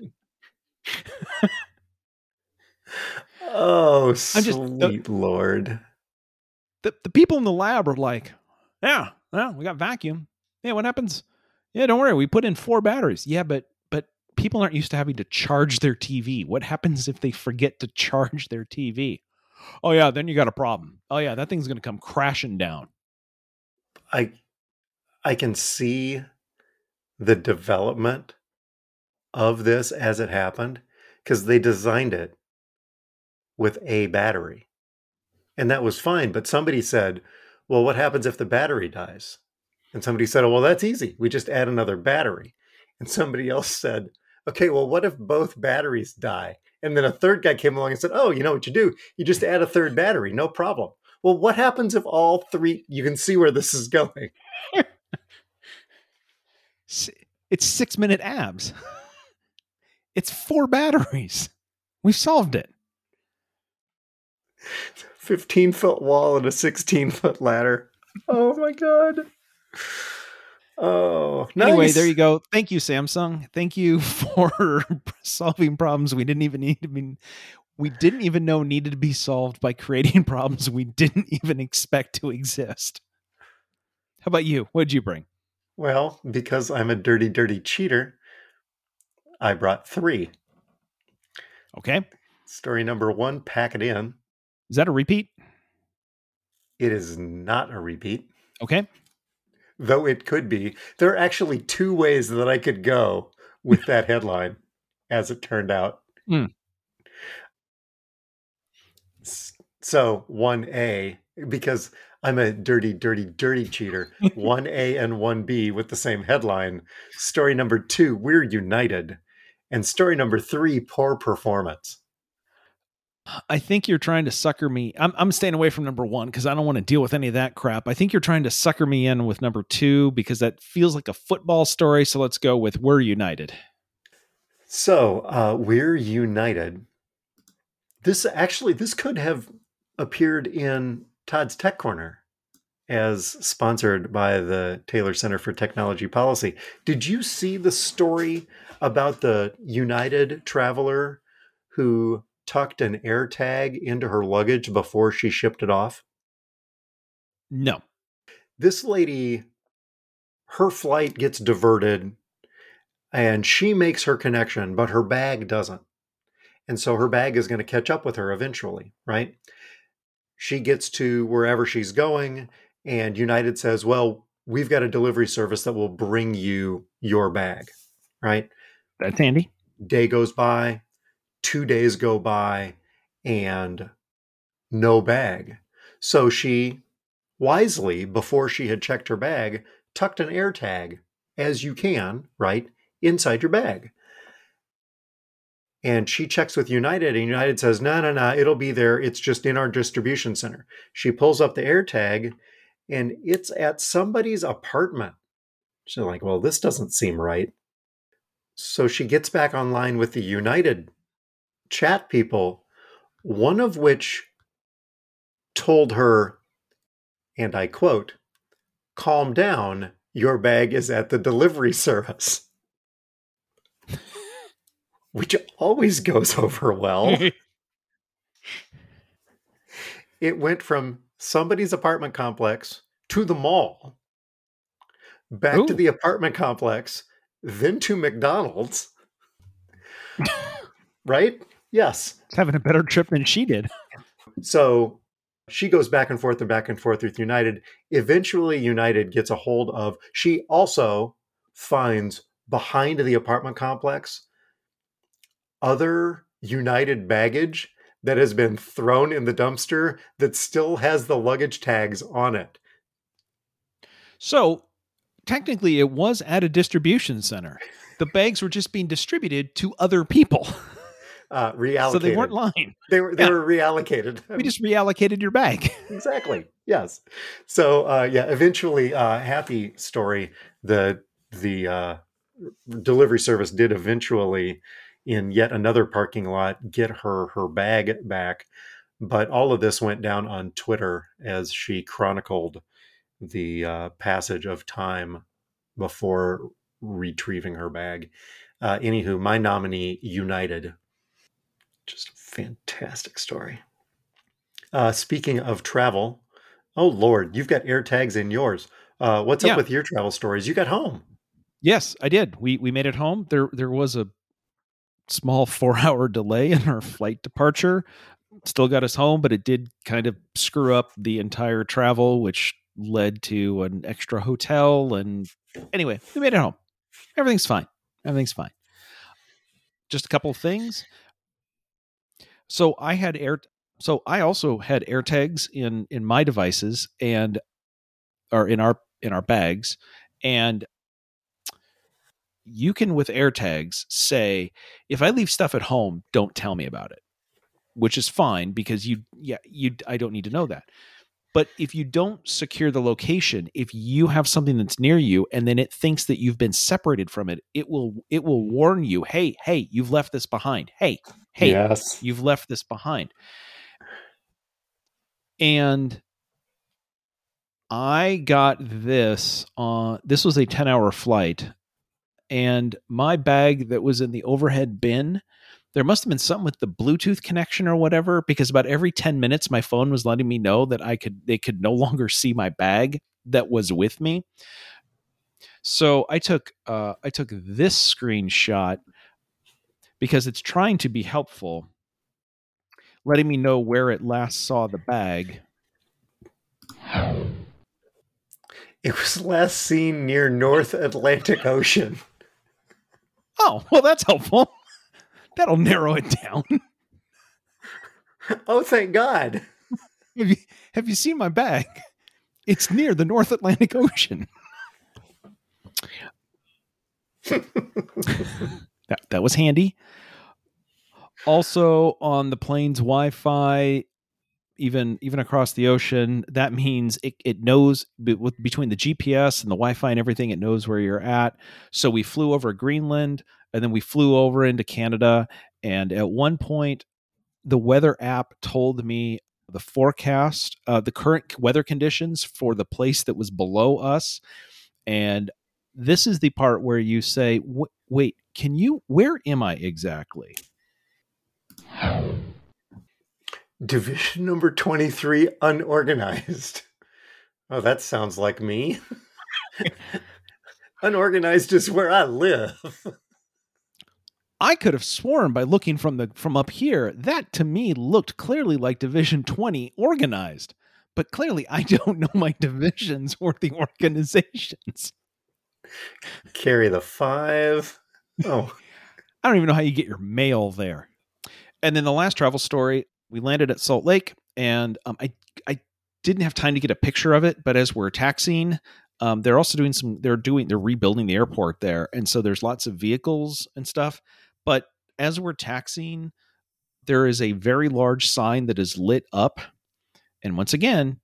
Oh, I'm just- sweet lord. the, the people in the lab are like, yeah, well, we got vacuum. Yeah, what happens? Yeah, don't worry, we put in four batteries. Yeah, but but people aren't used to having to charge their TV. What happens if they forget to charge their TV? Oh yeah, then you got a problem. Oh yeah, that thing's gonna come crashing down. I I can see the development of this as it happened because they designed it with a battery. And that was fine, but somebody said, "Well, what happens if the battery dies?" And somebody said, "Oh, well, that's easy. We just add another battery." And somebody else said, "Okay, well, what if both batteries die?" And then a third guy came along and said, "Oh, you know what you do? You just add a third battery, no problem." Well, what happens if all three? You can see where this is going. It's six minute abs. it's four batteries. We've solved it. 15 foot wall and a 16 foot ladder. Oh my god. Oh, Anyway, nice. there you go. Thank you, Samsung. Thank you for solving problems we didn't even need to be we didn't even know needed to be solved by creating problems we didn't even expect to exist. How about you? What did you bring? Well, because I'm a dirty, dirty cheater, I brought three. Okay. Story number one, pack it in. Is that a repeat? It is not a repeat. Okay. though it could be. There are actually two ways that I could go with that headline, as it turned out. Hmm. S- So, 1A, because I'm a dirty, dirty, dirty cheater, 1A and 1B with the same headline. Story number two, We're United. And story number three, Poor Performance. I think you're trying to sucker me. I'm, I'm staying away from number one because I don't want to deal with any of that crap. I think you're trying to sucker me in with number two because that feels like a football story. So let's go with We're United. So, uh, We're United. This actually, this could have appeared in Todd's Tech Corner as sponsored by the Taylor Center for Technology Policy. Did you see the story about the United traveler who tucked an AirTag into her luggage before she shipped it off? No. This lady, her flight gets diverted and she makes her connection, but her bag doesn't. And so her bag is going to catch up with her eventually, right? She gets to wherever she's going, and United says, Well, we've got a delivery service that will bring you your bag, right? That's handy. Day goes by, two days go by, and no bag. So she wisely, before she had checked her bag, tucked an air tag, as you can, right, inside your bag. And she checks with United, and United says, No, no, no, it'll be there. It's just in our distribution center. She pulls up the air tag, and it's at somebody's apartment. She's like, Well, this doesn't seem right. So she gets back online with the United chat people, one of which told her, and I quote, calm down, your bag is at the delivery service. Which always goes over well. it went from somebody's apartment complex to the mall, back to the apartment complex, then to McDonald's. right? Yes. It's having a better trip than she did. So she goes back and forth and back and forth with United. Eventually, United gets a hold of, she also finds behind the apartment complex other United baggage that has been thrown in the dumpster that still has the luggage tags on it. So technically, it was at a distribution center. The bags were just being distributed to other people. Uh, reallocated. So they weren't lying. They were, they Yeah. were reallocated. We just reallocated your bag. exactly. Yes. So uh, yeah, eventually, uh, happy story. The the uh, delivery service did eventually, in yet another parking lot, get her her bag back. But all of this went down on Twitter as she chronicled the uh, passage of time before retrieving her bag. Uh, anywho, my nominee, United. Just a fantastic story. Uh, speaking of travel, oh Lord, you've got air tags in yours. Uh, what's Yeah. up with your travel stories? You got home. Yes, I did. We we made it home. There there was a small four hour delay in our flight departure. Still got us home, but it did kind of screw up the entire travel, which led to an extra hotel. And anyway, we made it home. Everything's fine. Everything's fine. Just a couple of things. So I had air. So I also had air tags in in my devices and or in our in our bags and you can with AirTags say if I leave stuff at home, don't tell me about it, which is fine because you yeah you I don't need to know that. But if you don't secure the location, if you have something that's near you and then it thinks that you've been separated from it, it will it will warn you, "Hey, hey, you've left this behind. Hey, hey, yes. you've left this behind." And I got this on this was a 10-hour flight and my bag that was in the overhead bin there must have been something with the bluetooth connection or whatever because about every 10 minutes my phone was letting me know that i could they could no longer see my bag that was with me so i took uh, i took this screenshot because it's trying to be helpful letting me know where it last saw the bag It was last seen near North Atlantic Ocean. Oh, well, that's helpful. That'll narrow it down. Oh, thank God. Have you, have you seen my bag? It's near the North Atlantic Ocean. that, that was handy. Also, on the plane's Wi-Fi, even even across the ocean, that means it, it knows between the GPS and the Wi-Fi and everything, it knows where you're at. So we flew over Greenland, and then we flew over into Canada. And at one point, the weather app told me the forecast, uh, the current weather conditions for the place that was below us. And this is the part where you say, "Wait, can you? Where am I exactly?" Division number 23 unorganized. Oh, that sounds like me. unorganized is where I live. I could have sworn by looking from the from up here that to me looked clearly like Division 20 organized. But clearly I don't know my divisions or the organizations. Carry the five. Oh, I don't even know how you get your mail there. And then the last travel story, we landed at Salt Lake, and um, I I didn't have time to get a picture of it, but as we're taxiing, um, they're also doing some. They're doing they're rebuilding the airport there, and so there's lots of vehicles and stuff. But as we're taxiing, there is a very large sign that is lit up, and once again,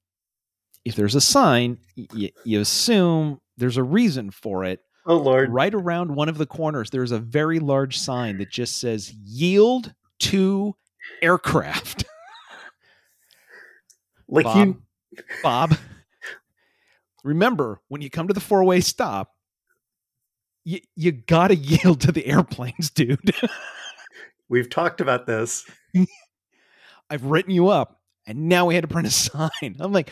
if there's a sign, y- you assume there's a reason for it. Oh Lord. right around one of the corners there's a very large sign that just says yield to aircraft. Like bob. you bob. Remember when you come to the four-way stop you, you gotta yield to the airplanes dude we've talked about this. i've written you up and now we had to print a sign i'm like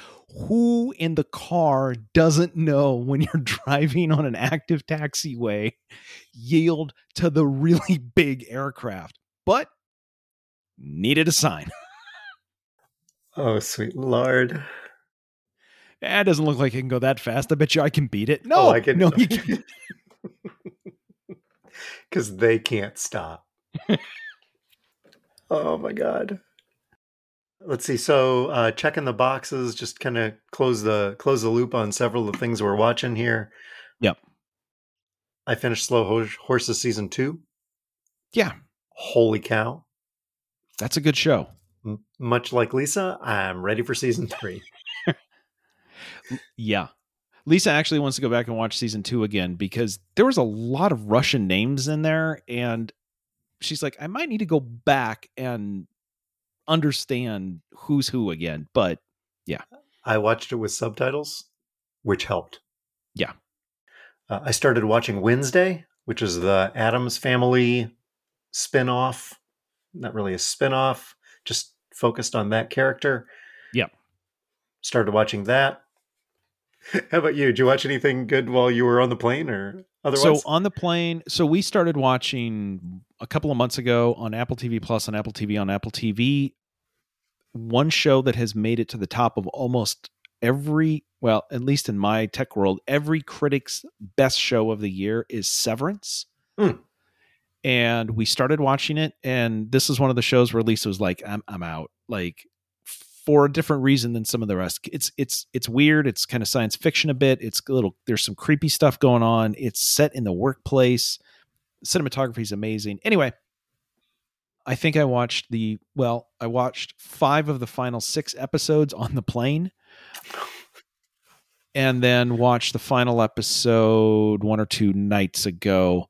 who in the car doesn't know when you're driving on an active taxiway yield to the really big aircraft but needed a sign Oh, sweet Lord. That doesn't look like it can go that fast. I bet you I can beat it. Oh, no, oh, I can no, you can't. Because they can't stop. oh my God. Let's see. So uh checking the boxes, just kind of close the close the loop on several of the things we're watching here. Yep. I finished Slow Ho- Horses season two. Yeah, Holy cow. that's a good show. M- much like Lisa, I'm ready for season three. Yeah. Lisa actually wants to go back and watch season two again because there was a lot of Russian names in there. And she's like, I might need to go back and understand who's who again. But yeah, I watched it with subtitles, which helped. Yeah. Uh, I started watching Wednesday, which is the Addams Family spin-off. Not really a spin-off, just focused on that character. Yeah, Started watching that. How about you? Did you watch anything good while you were on the plane or otherwise? so on the plane, so we started watching a couple of months ago on Apple TV Plus on Apple TV on Apple TV. One show that has made it to the top of almost every, well, at least in my tech world, every critic's best show of the year is Severance. Hmm. And we started watching it, and this is one of the shows where Lisa was like, "I'm, I'm out." Like for a different reason than some of the rest. It's it's it's weird. It's kind of science fiction a bit. It's a little there's some creepy stuff going on. It's set in the workplace. Cinematography is amazing. Anyway, I think I watched the well, I watched 5 of the final 6 episodes on the plane. And then watched the final episode one or two nights ago.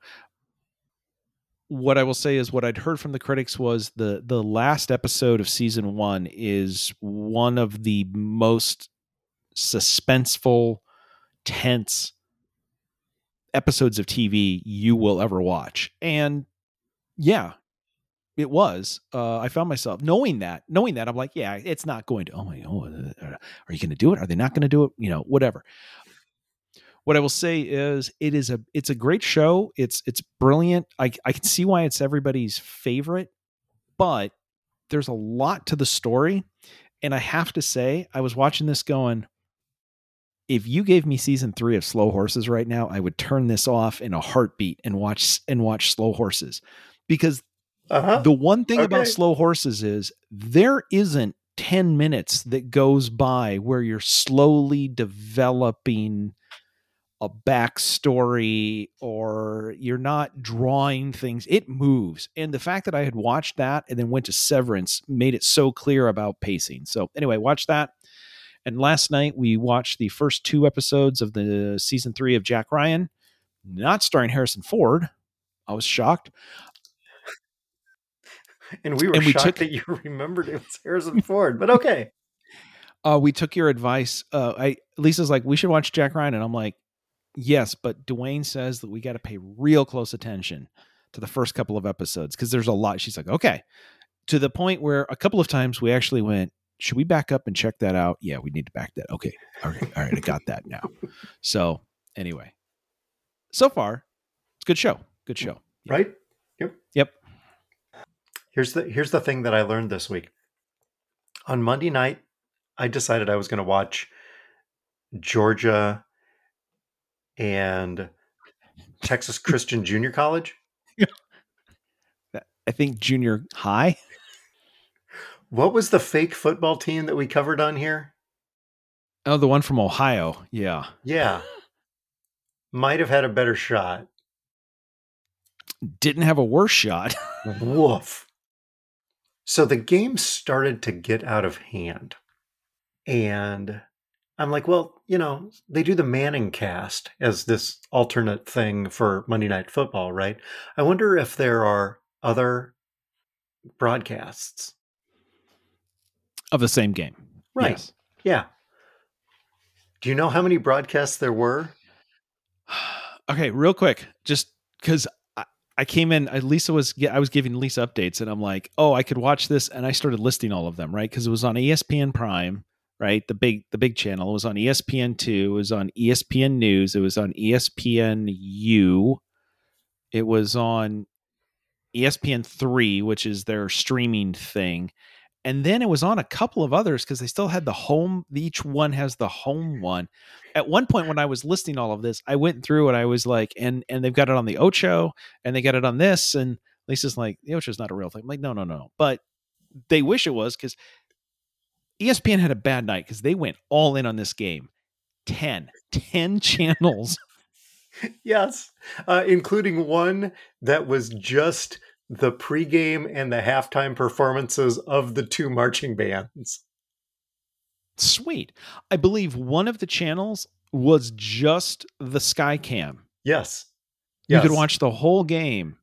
What I will say is what I'd heard from the critics was the the last episode of season 1 is one of the most suspenseful, tense episodes of TV you will ever watch. And yeah, it was. Uh, I found myself knowing that, knowing that, I'm like, yeah, it's not going to. Oh my, oh, uh, are you going to do it? Are they not going to do it? You know, whatever. What I will say is, it is a, it's a great show. It's, it's brilliant. I, I can see why it's everybody's favorite, but there's a lot to the story, and I have to say, I was watching this going, if you gave me season three of Slow Horses right now, I would turn this off in a heartbeat and watch and watch Slow Horses, because Uh-huh. the one thing about Slow Horses is there isn't ten minutes that goes by where you're slowly developing a backstory or you're not drawing things. It moves, and the fact that I had watched that and then went to Severance made it so clear about pacing. So anyway, watch that. And last night we watched the first two episodes of the season three of Jack Ryan, not starring Harrison Ford. I was shocked. and we were and we shocked took- that you remembered it was Harrison Ford, but okay. Uh, we took your advice. Uh, I Lisa's like, we should watch Jack Ryan, and I'm like, yes, but Dwayne says that we got to pay real close attention to the first couple of episodes because there's a lot. She's like, okay, to the point where a couple of times we actually went, should we back up and check that out? Yeah, we need to back that. Okay, all right, all right, I got that now. So anyway, so far, it's a good show. Good show. Right? Yep. Yep. Here's the here's the thing that I learned this week. On Monday night, I decided I was going to watch Georgia and Texas Christian Junior College. I think junior high. What was the fake football team that we covered on here? Oh, the one from Ohio. Yeah. Yeah. Might have had a better shot. Didn't have a worse shot. Woof. So the game started to get out of hand. And I'm like, well, you know, they do the ManningCast as this alternate thing for Monday Night Football, right? I wonder if there are other broadcasts. of the same game. Right. Yes. Yeah. Do you know how many broadcasts there were? okay, real quick, just because I, I came in, I, Lisa was, I was giving Lisa updates, and I'm like, oh, I could watch this, and I started listing all of them, right? Because it was on ESPN Prime, right? The big, the big channel. It was on ESPN two. It was on ESPN News. It was on ESPN U. It was on ESPN three, which is their streaming thing. And then it was on a couple of others because they still had the home. Each one has the home one. At one point, when I was listing all of this, I went through and I was like, and and they've got it on the Ocho, and they got it on this, and Lisa's like, the Ocho's not a real thing. I'm like, no, no, no. But they wish it was because ESPN had a bad night because they went all in on this game. 10, 10 channels. Yes, uh, including one that was just the pregame and the halftime performances of the two marching bands. Sweet. I believe one of the channels was just the Skycam. Yes. You could watch the whole game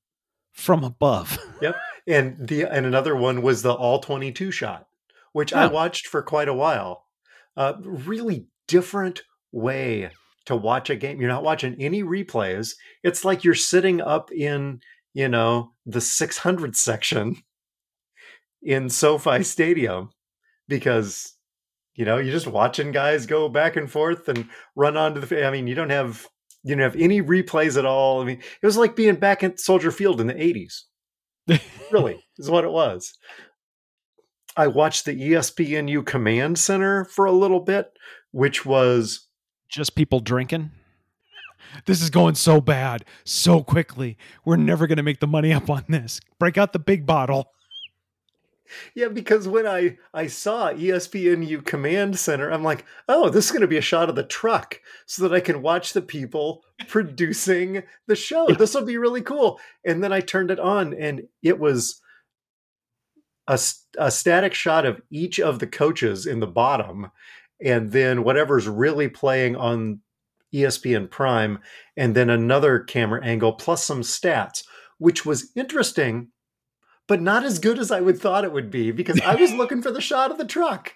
from above. Yep. And the and another one was the all 22 shot which i Oh. watched for quite a while. Uh, really different way to watch a game. You're not watching any replays. It's like you're sitting up in you know the 600 section in sofi stadium because you know you're just watching guys go back and forth and run onto the i mean you don't have you don't have any replays at all. I mean it was like being back at soldier field in the 80s really is what it was i watched the espnu command center for a little bit which was just people drinking. This is going so bad so quickly. We're never going to make the money up on this. Break out the big bottle. yeah because when i i saw espnu command center i'm like oh this is going to be a shot of the truck so that i can watch the people producing the show this will be really cool and then i turned it on and it was a, a static shot of each of the coaches in the bottom and then whatever's really playing on espn prime and then another camera angle plus some stats which was interesting but not as good as i would thought it would be because i was looking for the shot of the truck.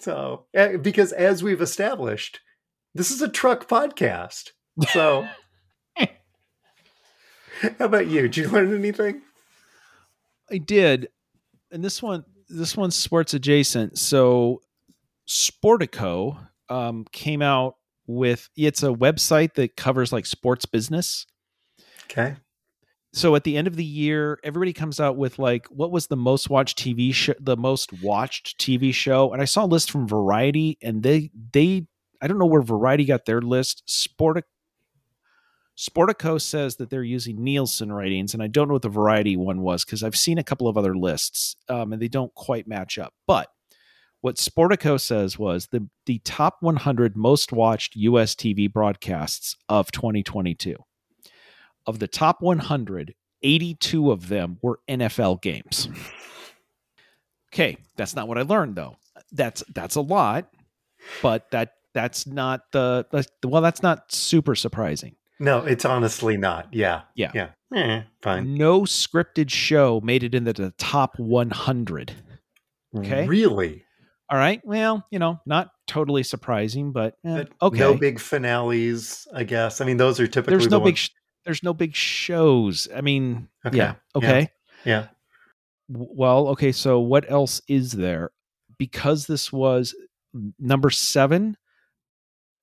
So eh, because as we've established this is a truck podcast. So how about you? Did you learn anything I did, and this one, this one's sports adjacent. So, Sportico um, came out with it's a website that covers like sports business. okay so at the end of the year, everybody comes out with like what was the most watched TV show, the most watched TV show, and I saw a list from Variety, and they they I don't know where Variety got their list. Sportic Sportico says that they're using Nielsen ratings, and I don't know what the Variety one was because I've seen a couple of other lists, um, and they don't quite match up. But what Sportico says was the the top 100 most watched U.S. TV broadcasts of 2022. Of the top 100, 82 of them were NFL games. Okay, that's not what I learned though. That's that's a lot, but that that's not the well. That's not super surprising. No, it's honestly not. Yeah. Yeah. Yeah. Eh, fine. No scripted show made it into the top 100. Okay. Really? All right. Well, you know, not totally surprising, but, eh, But okay. No big finales, I guess. I mean, those are typically there's the no big ones- sh- there's no big shows. I mean, Okay, yeah. yeah. Okay. Yeah. W- Well, okay. So what else is there? Because this was number seven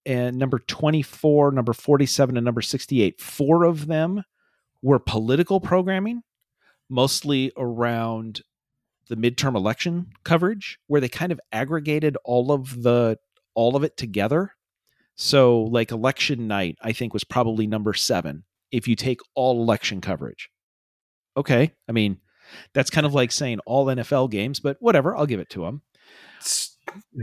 and number 24, number 47, and number 68, four of them were political programming, mostly around the midterm election coverage, where they kind of aggregated all of the all of it together. So like election night, I think was probably number seven if you take all election coverage. Okay. I mean, that's kind of like saying all NFL games, but whatever, I'll give it to them.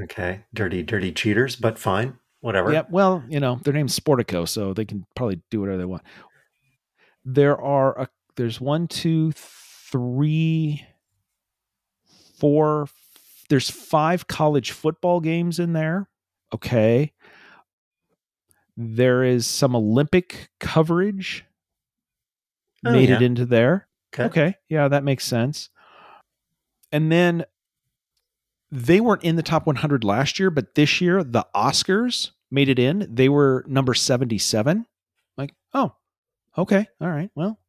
Okay. Dirty, dirty cheaters, but fine. Whatever. Yeah, well, you know, their name's Sportico, so they can probably do whatever they want. There are a there's one, two, three, four. There's five college football games in there. Okay. There is some Olympic coverage Oh, made it into there. Okay. Okay. Yeah, that makes sense. And then they weren't in the top 100 last year, but this year the Oscars made it in. They were number 77. Like, oh, okay. All right. Well,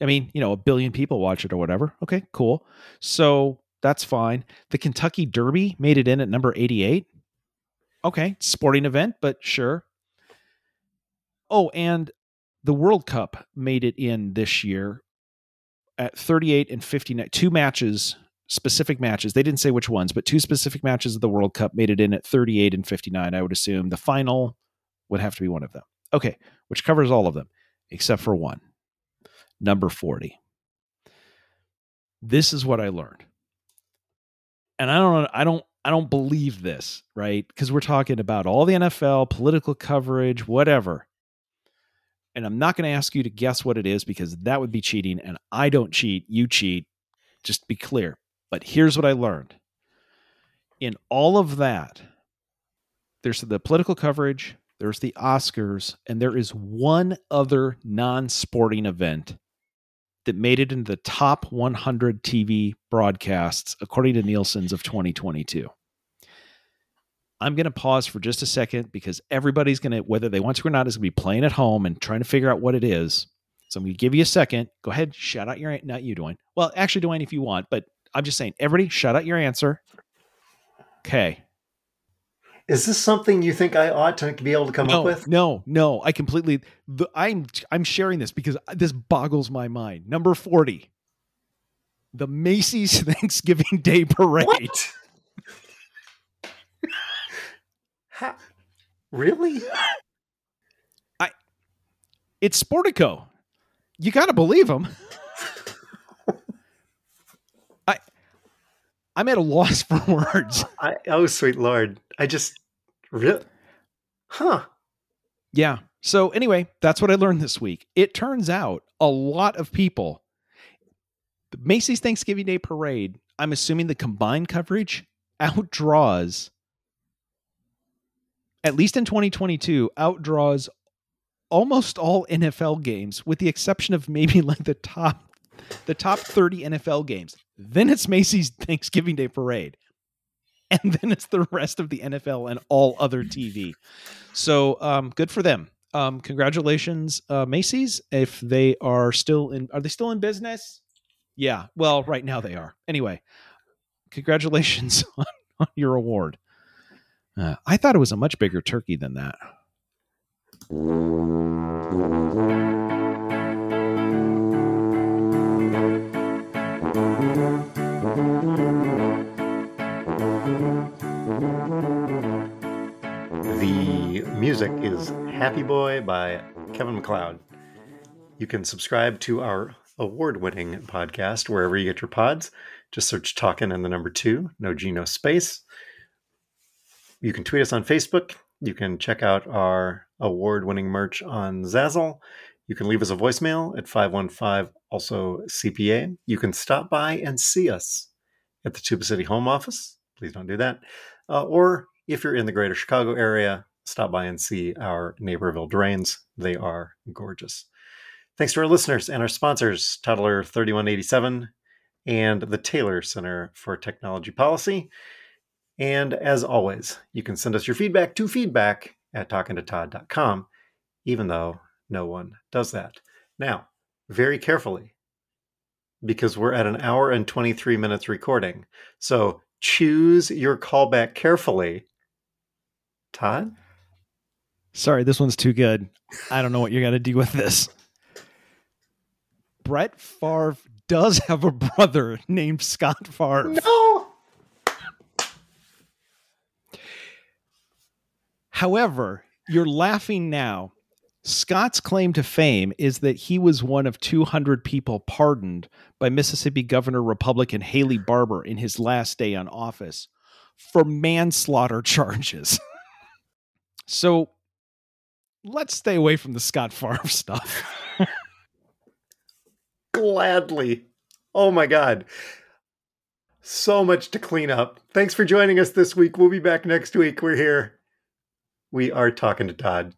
I mean, you know, a billion people watch it or whatever. Okay, cool. So that's fine. The Kentucky Derby made it in at number 88. Okay, sporting event, but sure. Oh, and the World Cup made it in this year at 38 and 59. Two matches, specific matches. They didn't say which ones, but two specific matches of the World Cup made it in at 38 and 59. I would assume the final would have to be one of them. Okay, which covers all of them except for one. Number 40. This is what I learned. And I don't I don't I don't believe this, right? Because we're talking about all the NFL, political coverage, whatever. And I'm not going to ask you to guess what it is because that would be cheating. And I don't cheat. You cheat. Just be clear. But here's what I learned in all of that, there's the political coverage, there's the Oscars, and there is one other non sporting event that made it into the top 100 TV broadcasts, according to Nielsen's of 2022. I'm going to pause for just a second because everybody's going to, whether they want to or not, is going to be playing at home and trying to figure out what it is. So I'm going to give you a second. Go ahead, shout out your, not you, Dwayne. Well, actually, Dwayne, if you want, but I'm just saying, everybody, shout out your answer. Okay. Is this something you think I ought to be able to come no, up with? No, no, I completely. The, I'm I'm sharing this because this boggles my mind. Number forty, the Macy's Thanksgiving Day Parade. What? Ha- really? I. It's Sportico. You got to believe them. I'm at a loss for words. I, oh, sweet lord! I just, really, huh? Yeah. So anyway, that's what I learned this week. It turns out a lot of people the Macy's Thanksgiving Day Parade, I'm assuming the combined coverage outdraws at least in 2022 outdraws almost all NFL games with the exception of maybe like the top the top 30 NFL games. Then it's Macy's Thanksgiving Day Parade. And then it's the rest of the NFL and all other TV. So um, good for them. Um, congratulations, uh, Macy's. If they are still in, are they still in business? Yeah. Well, right now they are. Anyway, congratulations on, on your award. Uh, I thought it was a much bigger turkey than that. Music is Happy Boy by Kevin MacLeod. You can subscribe to our award winning podcast wherever you get your pods. Just search Talkin' and the number two, no G, no space. You can tweet us on Facebook. You can check out our award winning merch on Zazzle. You can leave us a voicemail at 515 also CPA. You can stop by and see us at the Tuba City home office. Please don't do that. Uh, or if you're in the greater Chicago area, stop by and see our Naperville drains. They are gorgeous. Thanks to our listeners and our sponsors, Toddler 3187 and the Taylor Center for Technology Policy. And as always, you can send us your feedback to feedback at talkingtotodd.com, even though no one does that. Now, very carefully, because we're at an hour and 23 minutes recording. So choose your callback carefully. Todd? Sorry, this one's too good. I don't know what you're going to do with this. Brett Favre does have a brother named Scott Favre. No! However, you're laughing now. Scott's claim to fame is that he was one of 200 people pardoned by Mississippi Governor Republican Haley Barbour in his last day on office for manslaughter charges. so let's stay away from the Scott Favre stuff. Gladly. Oh my God. So much to clean up. Thanks for joining us this week. We'll be back next week. We're here. We are talking to Todd.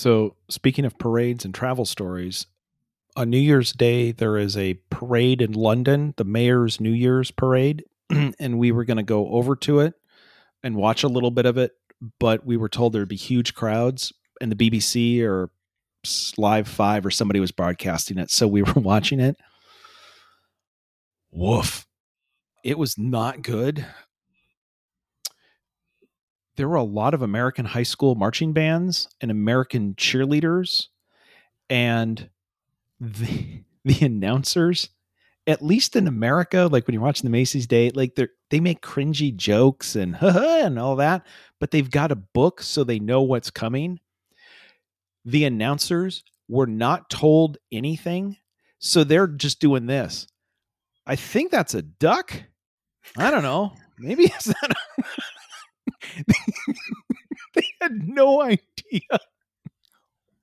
So, speaking of parades and travel stories, on New Year's Day, there is a parade in London, the Mayor's New Year's Parade. and we were going to go over to it and watch a little bit of it, but we were told there'd be huge crowds, and the BBC or Live 5 or somebody was broadcasting it. So, we were watching it. Woof. It was not good. There were a lot of American high school marching bands and American cheerleaders and the the announcers at least in America like when you're watching the Macy's Day like they they make cringy jokes and and all that but they've got a book so they know what's coming. The announcers were not told anything so they're just doing this. I think that's a duck? I don't know. Maybe it's not had no idea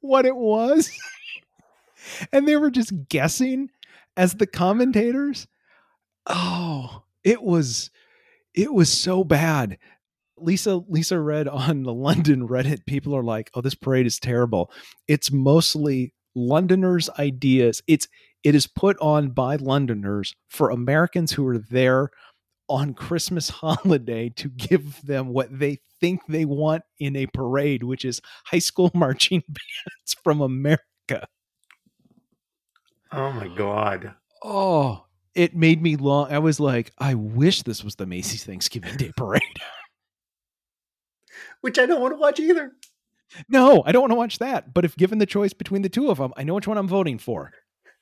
what it was. and they were just guessing as the commentators. Oh, it was it was so bad. Lisa Lisa read on the London Reddit people are like, "Oh, this parade is terrible." It's mostly Londoners' ideas. It's it is put on by Londoners for Americans who are there on Christmas holiday to give them what they think they want in a parade, which is high school marching bands from America. Oh my God. Oh, it made me long. I was like, I wish this was the Macy's Thanksgiving Day parade. Which I don't want to watch either. no, I don't want to watch that. But if given the choice between the two of them, I know which one I'm voting for.